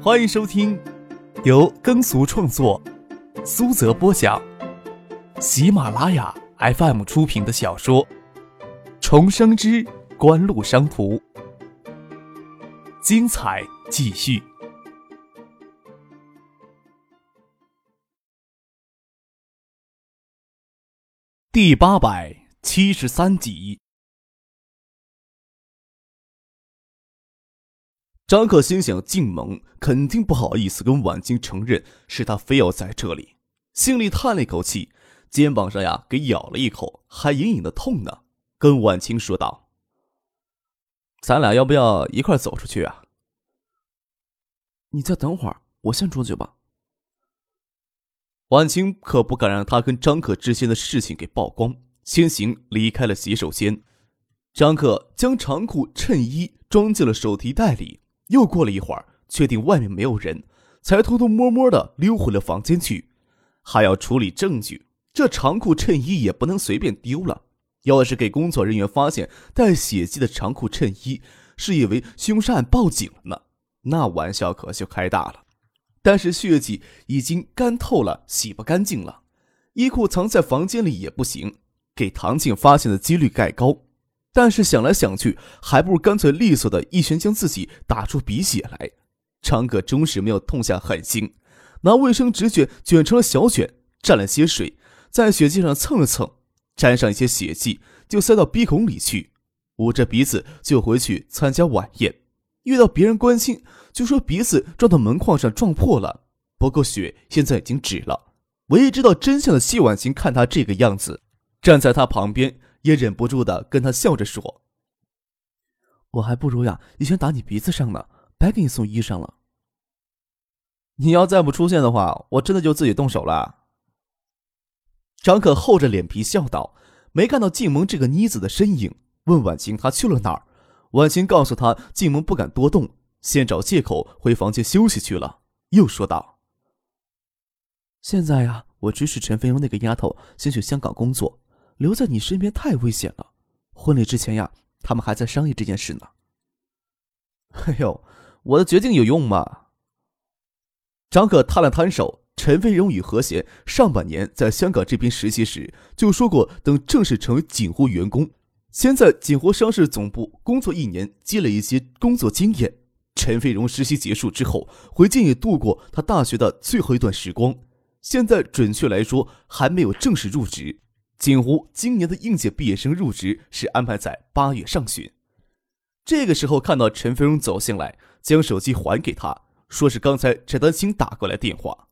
欢迎收听由耕俗创作、苏泽播讲、喜马拉雅 FM 出品的小说《重生之官路商途》，精彩继续，第八百七十三集。张克心想，静萌肯定不好意思跟婉清承认是他非要在这里，心里叹了一口气，肩膀上呀给咬了一口，还隐隐的痛呢。跟婉清说道：“咱俩要不要一块走出去啊？”你再等会儿，我先出去吧。婉清可不敢让他跟张克之间的事情给曝光，先行离开了洗手间。张克将长裤、衬衣装进了手提袋里。又过了一会儿，确定外面没有人，才偷偷摸摸的溜回了房间去。还要处理证据，这长裤衬衣也不能随便丢了。要是给工作人员发现带血迹的长裤衬衣，是以为凶杀案报警了呢，那玩笑可就开大了。但是血迹已经干透了，洗不干净了。衣裤藏在房间里也不行，给唐静发现的几率盖高。但是想来想去，还不如干脆利索的一拳将自己打出鼻血来。张哥终是没有痛下狠心，拿卫生纸卷卷成了小卷，蘸了些水，在血迹上蹭了蹭，沾上一些血迹，就塞到鼻孔里去，捂着鼻子就回去参加晚宴。遇到别人关心，就说鼻子撞到门框上撞破了。不过血现在已经止了。唯一知道真相的谢婉晴看他这个样子，站在他旁边。也忍不住的跟他笑着说：“我还不如呀，一拳打你鼻子上呢，白给你送医生了。你要再不出现的话，我真的就自己动手了。”张可厚着脸皮笑道：“没看到静萌这个妮子的身影，问婉晴她去了哪儿。婉晴告诉他，静萌不敢多动，先找借口回房间休息去了。又说道：‘现在呀，我指使陈飞荣那个丫头先去香港工作。’”留在你身边太危险了。婚礼之前呀，他们还在商议这件事呢。哎呦，我的决定有用吗？张可摊了摊手。陈飞荣与何贤上半年在香港这边实习时就说过，等正式成为锦湖员工，先在锦湖商事总部工作一年，积累一些工作经验。陈飞荣实习结束之后，回建议度过他大学的最后一段时光。现在准确来说，还没有正式入职。锦湖今年的应届毕业生入职是安排在八月上旬。这个时候看到陈飞荣走进来，将手机还给他，说是刚才翟丹青打过来电话。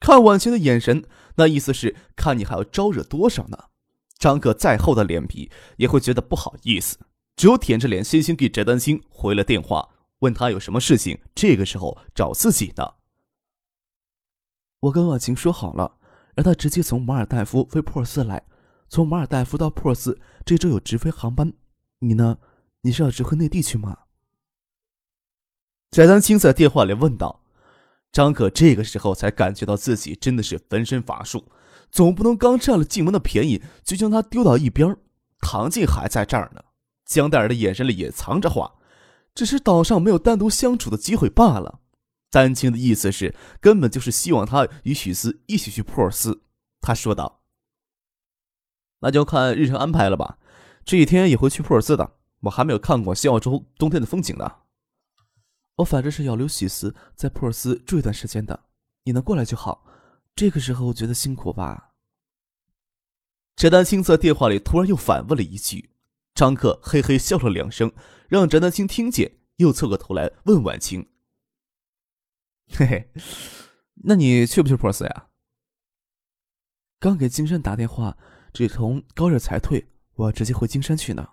看婉晴的眼神，那意思是看你还要招惹多少呢？张可再厚的脸皮也会觉得不好意思，只有舔着脸先行给翟丹青回了电话，问他有什么事情，这个时候找自己呢？我跟婉晴说好了。让他直接从马尔代夫飞珀斯来，从马尔代夫到珀斯这周有直飞航班。你呢？你是要直回内地去吗？翟丹青在电话里问道。张可这个时候才感觉到自己真的是分身乏术，总不能刚占了静文的便宜就将他丢到一边。唐静还在这儿呢，江黛儿的眼神里也藏着话，只是岛上没有单独相处的机会罢了。丹青的意思是，根本就是希望他与许思一起去普尔斯。他说道：“那就看日程安排了吧。这几天也会去普尔斯的。我还没有看过西澳洲冬天的风景呢。我反正是要留许思在普尔斯住一段时间的。你能过来就好。这个时候我觉得辛苦吧？”翟丹青在电话里突然又反问了一句。张克嘿嘿笑了两声，让翟丹青听见，又侧过头来问婉清。嘿嘿，那你去不去珀斯呀？刚给金山打电话，只从高热才退，我直接回金山去呢。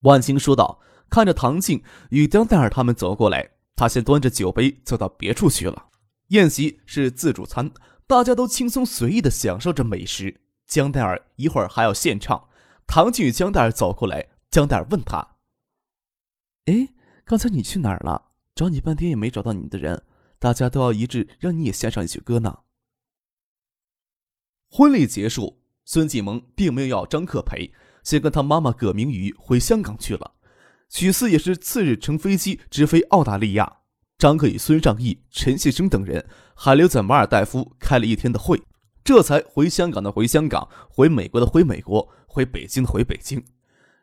万青说道，看着唐静与江黛尔他们走过来，他先端着酒杯走到别处去了。宴席是自助餐，大家都轻松随意的享受着美食。江黛尔一会儿还要献唱。唐静与江黛尔走过来，江黛尔问他：“哎，刚才你去哪儿了？”找你半天也没找到你的人，大家都要一致让你也献上一曲歌呢。婚礼结束，孙继萌并没有要张克陪，先跟他妈妈葛明瑜回香港去了。许四也是次日乘飞机直飞澳大利亚。张克与孙尚义、陈先生等人还留在马尔代夫开了一天的会，这才回香港的回香港，回美国的回美国，回北京的回北京。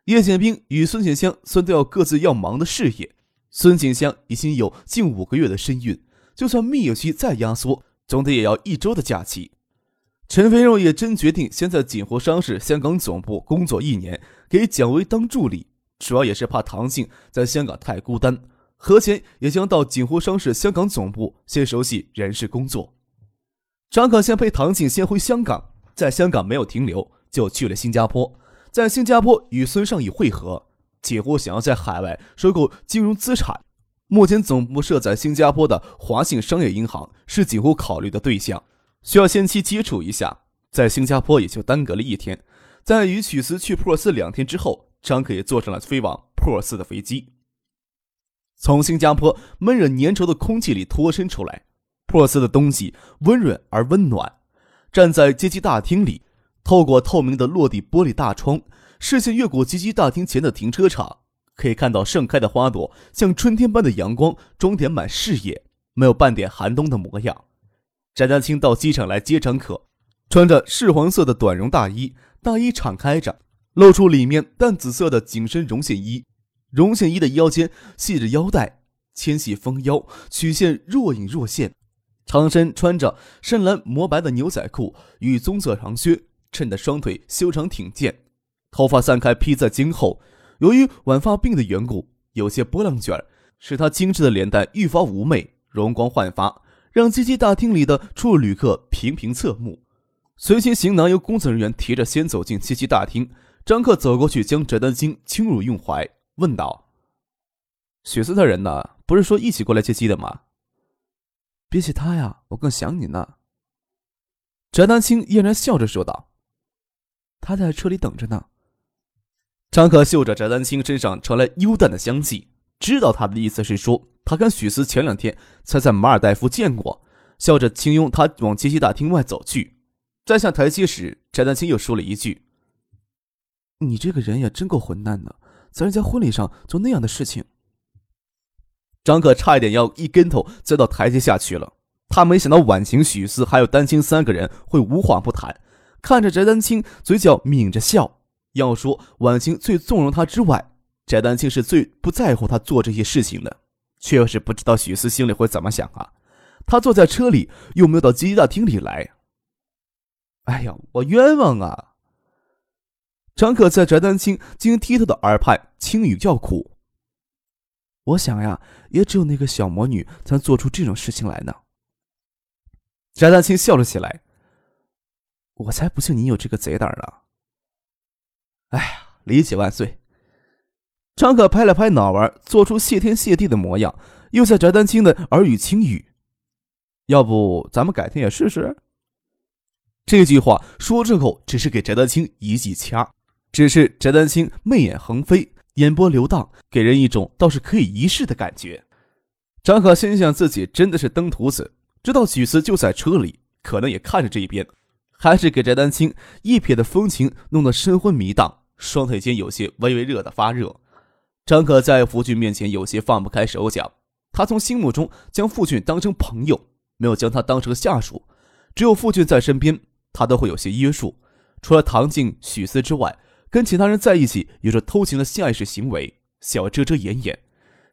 叶剑兵与孙锦香虽都要各自要忙的事业，孙锦香已经有近五个月的身孕，就算蜜月期再压缩，总得也要一周的假期。陈飞肉也真决定先在锦湖商事香港总部工作一年，给蒋薇当助理，主要也是怕唐静在香港太孤单。何前也将到锦湖商事香港总部先熟悉人事工作。张可先陪唐静先回香港，在香港没有停留，就去了新加坡，在新加坡与孙尚义会合。几乎想要在海外收购金融资产，目前总部设在新加坡的华信商业银行是几乎考虑的对象，需要先期接触一下。在新加坡也就耽搁了一天，在与许思去珀斯两天之后，张可也坐上了飞往珀斯的飞机。从新加坡闷热粘稠的空气里脱身出来，珀斯的冬季温润而温暖。站在接机大厅里，透过透明的落地玻璃大窗，视线越过接机大厅前的停车场，可以看到盛开的花朵像春天般的阳光，装点满视野，没有半点寒冬的模样。翟丹青到机场来接张可，穿着赤黄色的短绒大衣，大衣敞开着，露出里面淡紫色的紧身绒线衣。绒线衣的腰间系着腰带，纤细丰腰，曲线若隐若现。长身穿着深蓝磨白的牛仔裤与棕色长靴，衬得双腿修长挺健。头发散开披在肩后，由于晚发病的缘故，有些波浪卷，使他精致的脸蛋愈发妩媚，容光焕发，让接机大厅里的出入旅客频频侧目。随行行囊由工作人员提着，先走进接机大厅。张克走过去，将翟丹青轻入用怀。问道：“许思的人呢？不是说一起过来接机的吗？比起他呀，我更想你呢。”翟丹青嫣然笑着说道：“他在车里等着呢。”张可嗅着翟丹青身上传来幽淡的香气，知道他的意思是说他跟许思前两天才在马尔代夫见过，笑着轻拥他往接机大厅外走去。在下台阶时，翟丹青又说了一句：“你这个人也真够混蛋的。”在人家婚礼上做那样的事情，张可差一点要一跟头栽到台阶下去了。他没想到婉晴、许思还有丹青三个人会无话不谈，看着翟丹青嘴角抿着笑。要说婉清最纵容他之外，翟丹青是最不在乎他做这些事情的，却是不知道许思心里会怎么想啊。他坐在车里，又没有到接机大厅里来。哎呀，我冤枉啊！张可在翟丹青晶剔透的耳畔轻语叫苦。我想呀，也只有那个小魔女才能做出这种事情来呢。翟丹青笑了起来。我才不信你有这个贼胆呢。哎呀，理解万岁。张可拍了拍脑门，做出谢天谢地的模样，又在翟丹青的耳语轻语：“要不咱们改天也试试？”这句话说出口，只是给翟丹青一记掐。只是翟丹青媚眼横飞，眼波流荡，给人一种倒是可以一试的感觉。张可心想自己真的是登徒子，知道许思就在车里，可能也看着这一边，还是给翟丹青一瞥的风情弄得神魂迷荡，双腿间有些微微热的发热。张可在福俊面前有些放不开手脚，他从心目中将傅俊当成朋友，没有将他当成下属，只有傅俊在身边，他都会有些约束。除了唐静、许思之外。跟其他人在一起有着偷情的下意识行为，想要遮遮掩掩。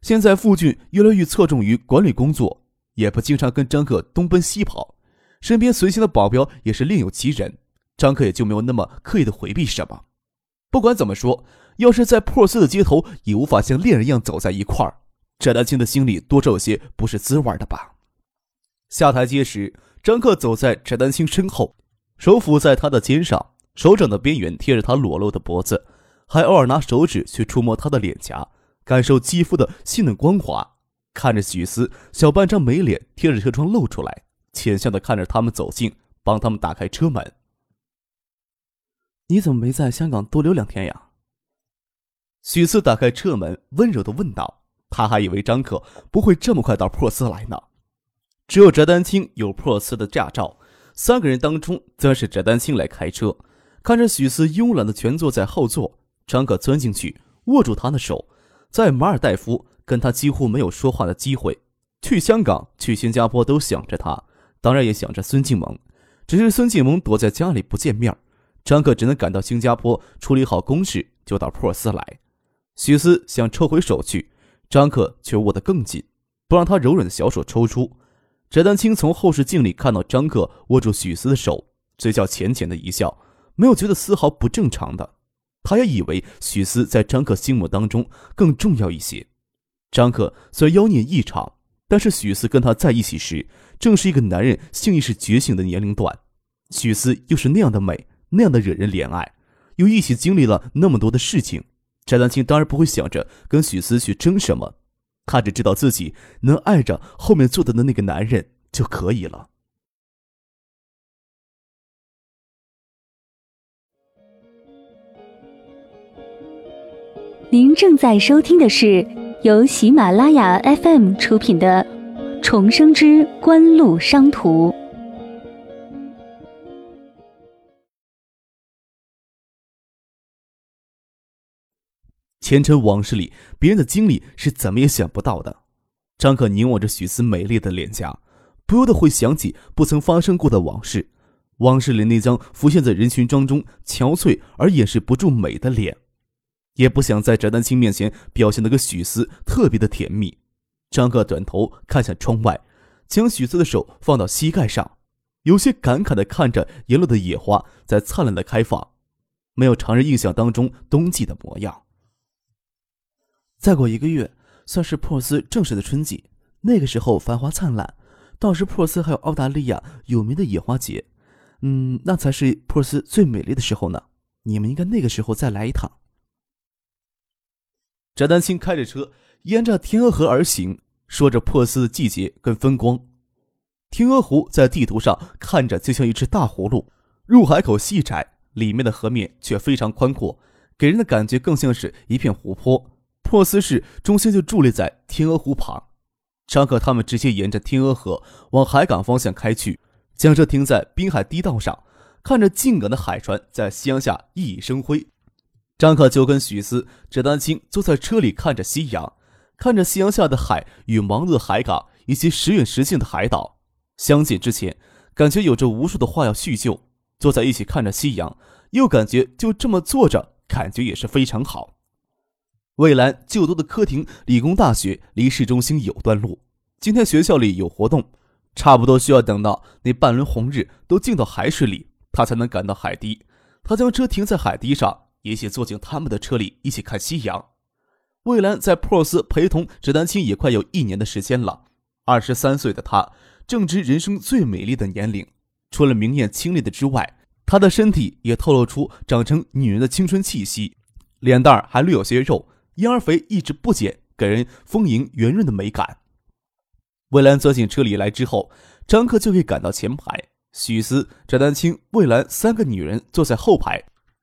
现在傅俊越来越侧重于管理工作，也不经常跟张克东奔西跑，身边随行的保镖也是另有其人，张克也就没有那么刻意的回避什么。不管怎么说，要是在珀斯的街头也无法像恋人一样走在一块儿，翟丹青的心里多少有些不是滋味的吧。下台阶时，张克走在翟丹青身后，手抚在他的肩上。手掌的边缘贴着他裸露的脖子，还偶尔拿手指去触摸他的脸颊，感受肌肤的细嫩光滑。看着许思小半张美脸贴着车窗露出来，浅笑的看着他们走近，帮他们打开车门。你怎么没在香港多留两天呀？许四打开车门，温柔的问道。他还以为张可不会这么快到珀斯来呢。只有翟丹青有珀斯的驾照，三个人当中自然是翟丹青来开车。看着许四慵懒的蜷坐在后座，张可钻进去握住他的手，在马尔代夫跟他几乎没有说话的机会，去香港、去新加坡都想着他，当然也想着孙静萌。只是孙静萌躲在家里不见面，张克只能赶到新加坡处理好公事，就到珀斯来。许思想抽回手去，张克却握得更紧，不让他柔软的小手抽出。翟丹青从后视镜里看到张克握住许思的手，嘴角浅浅的一笑，没有觉得丝毫不正常的。他也以为许思在张克心目当中更重要一些。张克虽然妖孽异常，但是许思跟他在一起时。正是一个男人性意识觉醒的年龄段，许思又是那样的美，那样的惹人怜爱，又一起经历了那么多的事情，翟丹青当然不会想着跟许思去争什么，他只知道自己能爱着后面坐的的那个男人就可以了。您正在收听的是由喜马拉雅 FM 出品的。重生之官路商途。前尘往事里，别人的经历是怎么也想不到的。张可凝望着许思美丽的脸颊，不由得会想起不曾发生过的往事。往事里那张浮现在人群当中憔悴而掩饰不住美的脸，也不想在翟丹青面前表现的个许思特别的甜蜜。张克转头看向窗外，将许思的手放到膝盖上，有些感慨地看着沿路的野花在灿烂的开放，没有常人印象当中冬季的模样。再过一个月，算是珀斯正式的春季，那个时候繁花灿烂，到时珀斯还有澳大利亚有名的野花节，嗯，那才是珀斯最美丽的时候呢。你们应该那个时候再来一趟。翟丹青开着车。沿着天鹅河而行，说着珀斯的季节跟风光。天鹅湖在地图上看着就像一只大葫芦，入海口细窄，里面的河面却非常宽阔，给人的感觉更像是一片湖泊。珀斯市中心就伫立在天鹅湖旁。张可他们直接沿着天鹅河往海港方向开去，将车停在滨海堤道上，看着进港的海船在夕阳下熠熠生辉。张可就跟许思、翟丹青坐在车里看着夕阳。看着夕阳下的海与忙碌的海港以及时远时近的海岛，相见之前感觉有着无数的话要叙旧。坐在一起看着夕阳，又感觉就这么坐着，感觉也是非常好。蔚蓝就读的科廷理工大学离市中心有段路，今天学校里有活动，差不多需要等到那半轮红日都进到海水里，他才能赶到海堤。他将车停在海堤上，一起坐进他们的车里，一起看夕阳。蔚蓝在珀斯陪同只丹青也快有一年的时间了。二十三岁的他正值人生最美丽的年龄，除了明艳清丽的之外，他的身体也透露出长成女人的青春气息，脸蛋还略有些肉，婴儿肥一直不减，给人丰盈圆润的美感。魏兰钻进车里来之后，张克就可以赶到前排，许思、翟丹青、魏兰三个女人坐在后排，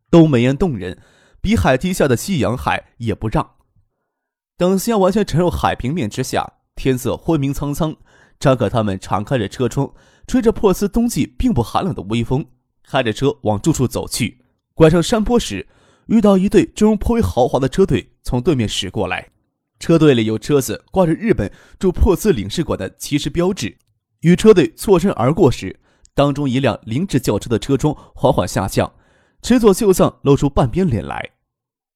都美艳动人，比海堤下的夕阳海也不让。等夕阳完全沉入海平面之下，天色昏明苍苍。张可他们敞开着车窗，吹着珀斯冬季并不寒冷的微风，开着车往住处走去。拐上山坡时，遇到一队阵容颇为豪华的车队从对面驶过来。车队里有车子挂着日本驻珀斯领事馆的骑士标志。与车队错身而过时，当中一辆凌志轿车的车窗缓缓下降，池佐秀藏露出半边脸来。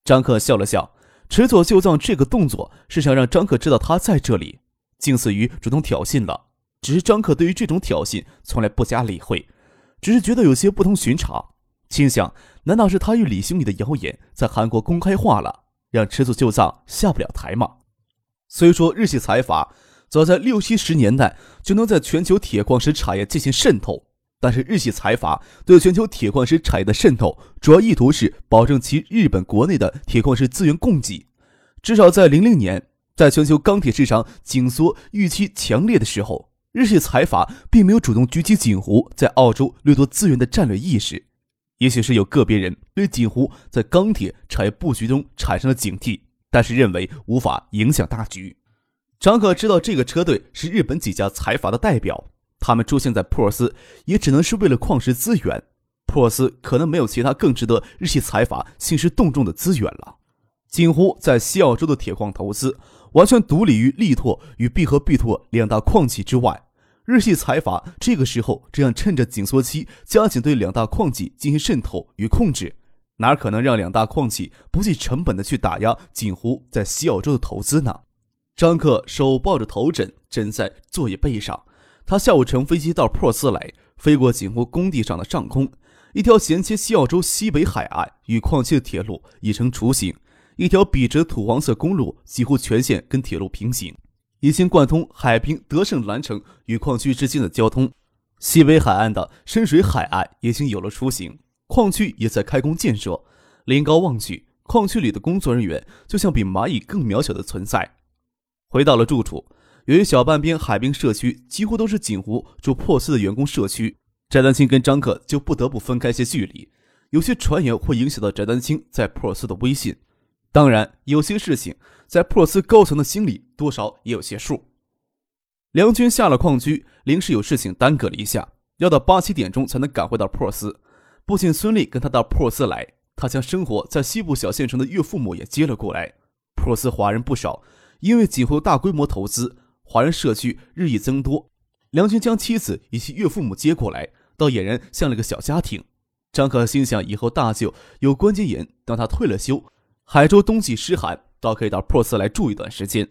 张克笑了笑。池佐秀藏这个动作是想让张克知道他在这里，近似于主动挑衅了。只是张克对于这种挑衅从来不加理会，只是觉得有些不同寻常，心想：难道是他与李兴宇的谣言在韩国公开化了，让池佐秀藏下不了台吗？虽说日系财阀早在六七十年代就能在全球铁矿石产业进行渗透。但是日系财阀对全球铁矿石产业的渗透，主要意图是保证其日本国内的铁矿石资源供给。至少在零零年，在全球钢铁市场紧缩预期强烈的时候，日系财阀并没有主动举起锦壶在澳洲掠夺资源的战略意识。也许是有个别人对锦湖在钢铁产业布局中产生了警惕，但是认为无法影响大局。张可知道这个车队是日本几家财阀的代表。他们出现在珀斯，也只能是为了矿石资源。珀斯可能没有其他更值得日系财阀兴师动众的资源了。锦湖在西澳洲的铁矿投资完全独立于力拓与必和必拓两大矿企之外。日系财阀这个时候这样趁着紧缩期，加紧对两大矿企进行渗透与控制，哪可能让两大矿企不计成本的去打压锦湖在西澳洲的投资呢？张克手抱着头枕，枕在座椅背上。他下午乘飞机到珀斯来，飞过锦湖工地上的上空，一条衔接西澳洲西北海岸与矿区的铁路已成雏形。一条笔直的土黄色公路几乎全线跟铁路平行，已经贯通海滨德胜蓝城与矿区之间的交通。西北海岸的深水海岸已经有了雏形，矿区也在开工建设。临高望去，矿区里的工作人员就像比蚂蚁更渺小的存在。回到了住处，由于小半边海滨社区几乎都是锦湖住珀斯的员工社区，翟丹青跟张克就不得不分开些距离。有些传言会影响到翟丹青在珀斯的威信。当然，有些事情在珀斯高层的心里多少也有些数。梁军下了矿区，临时有事情耽搁了一下，要到八七点钟才能赶回到珀斯。不仅孙俪跟他到珀斯来，他将生活在西部小县城的岳父母也接了过来。珀斯华人不少，因为锦湖大规模投资，华人社区日益增多。梁军将妻子以及岳父母接过来，倒俨然像了个小家庭。张可心想，以后大舅有关节炎，等他退了休。海州冬季湿寒，倒可以到珀斯来住一段时间。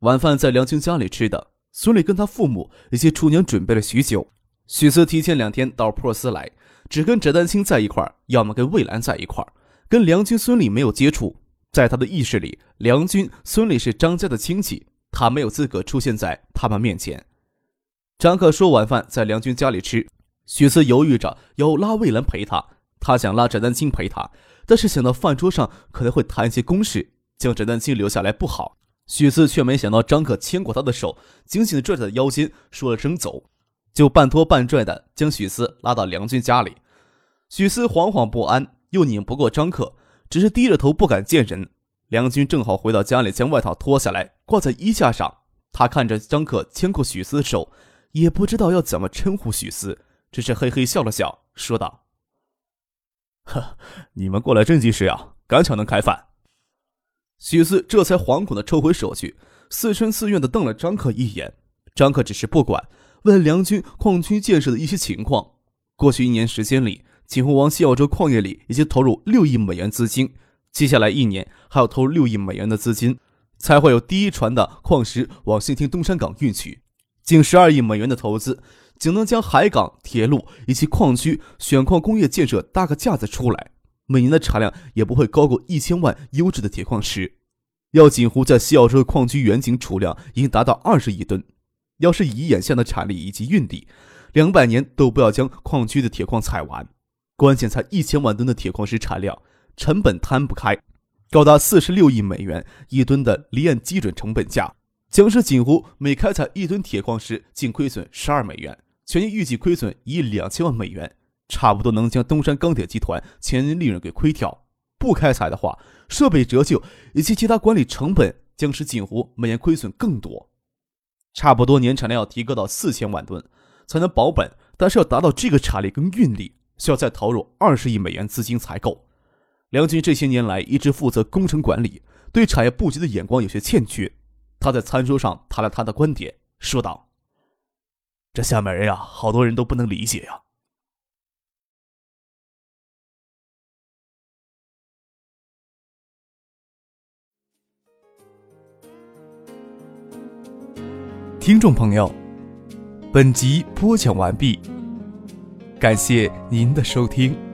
晚饭在梁军家里吃的，孙俪跟他父母以及厨娘准备了许久。许思提前两天到珀斯来，只跟翟丹青在一块儿，要么跟魏兰在一块儿，跟梁军、孙俪没有接触。在他的意识里，梁军、孙俪是张家的亲戚，他没有资格出现在他们面前。张克说晚饭在梁军家里吃，许思犹豫着要拉魏兰陪他，他想拉翟丹青陪他。但是想到饭桌上可能会谈一些公事，将翟丹青留下来不好。许思却没想到张可牵过他的手，紧紧地拽在腰间，说了声走，就半拖半拽的将许思拉到梁军家里。许思惶惶不安，又拧不过张克，只是低着头不敢见人。梁军正好回到家里，将外套脱下来挂在衣架上。他看着张克牵过许思的手，也不知道要怎么称呼许思，只是嘿嘿笑了笑，说道。呵，你们过来真及时啊！赶巧能开饭。许四这才惶恐的抽回手去，似嗔似怨的瞪了张克一眼。张克只是不管，问梁军矿区建设的一些情况。过去一年时间里，锦湖王西澳洲矿业里已经投入六亿美元资金，接下来一年还要投入六亿美元的资金，才会有第一船的矿石往新町东山港运去。近十二亿美元的投资。仅能将海港、铁路以及矿区选矿工业建设搭个架子出来，每年的产量也不会高过一千万优质的铁矿石。要锦湖在西澳洲的矿区远景储量已经达到二十亿吨，要是以眼下的产力以及运力，两百年都不要将矿区的铁矿采完。关键才一千万吨的铁矿石产量，成本摊不开，高达四十六亿美元一吨的离岸基准成本价，将是锦湖每开采一吨铁矿石净亏损十二美元。全年预计亏损一亿两千万美元，差不多能将东山钢铁集团全年利润给亏掉。不开采的话，设备折旧以及其他管理成本将使锦湖每年亏损更多。差不多年产量要提高到四千万吨才能保本，但是要达到这个产力跟运力，需要再投入二十亿美元资金采购。梁军这些年来一直负责工程管理，对产业布局的眼光有些欠缺。他在餐桌上谈了他的观点，说道。这下面人呀，好多人都不能理解呀。听众朋友，本集播讲完毕，感谢您的收听。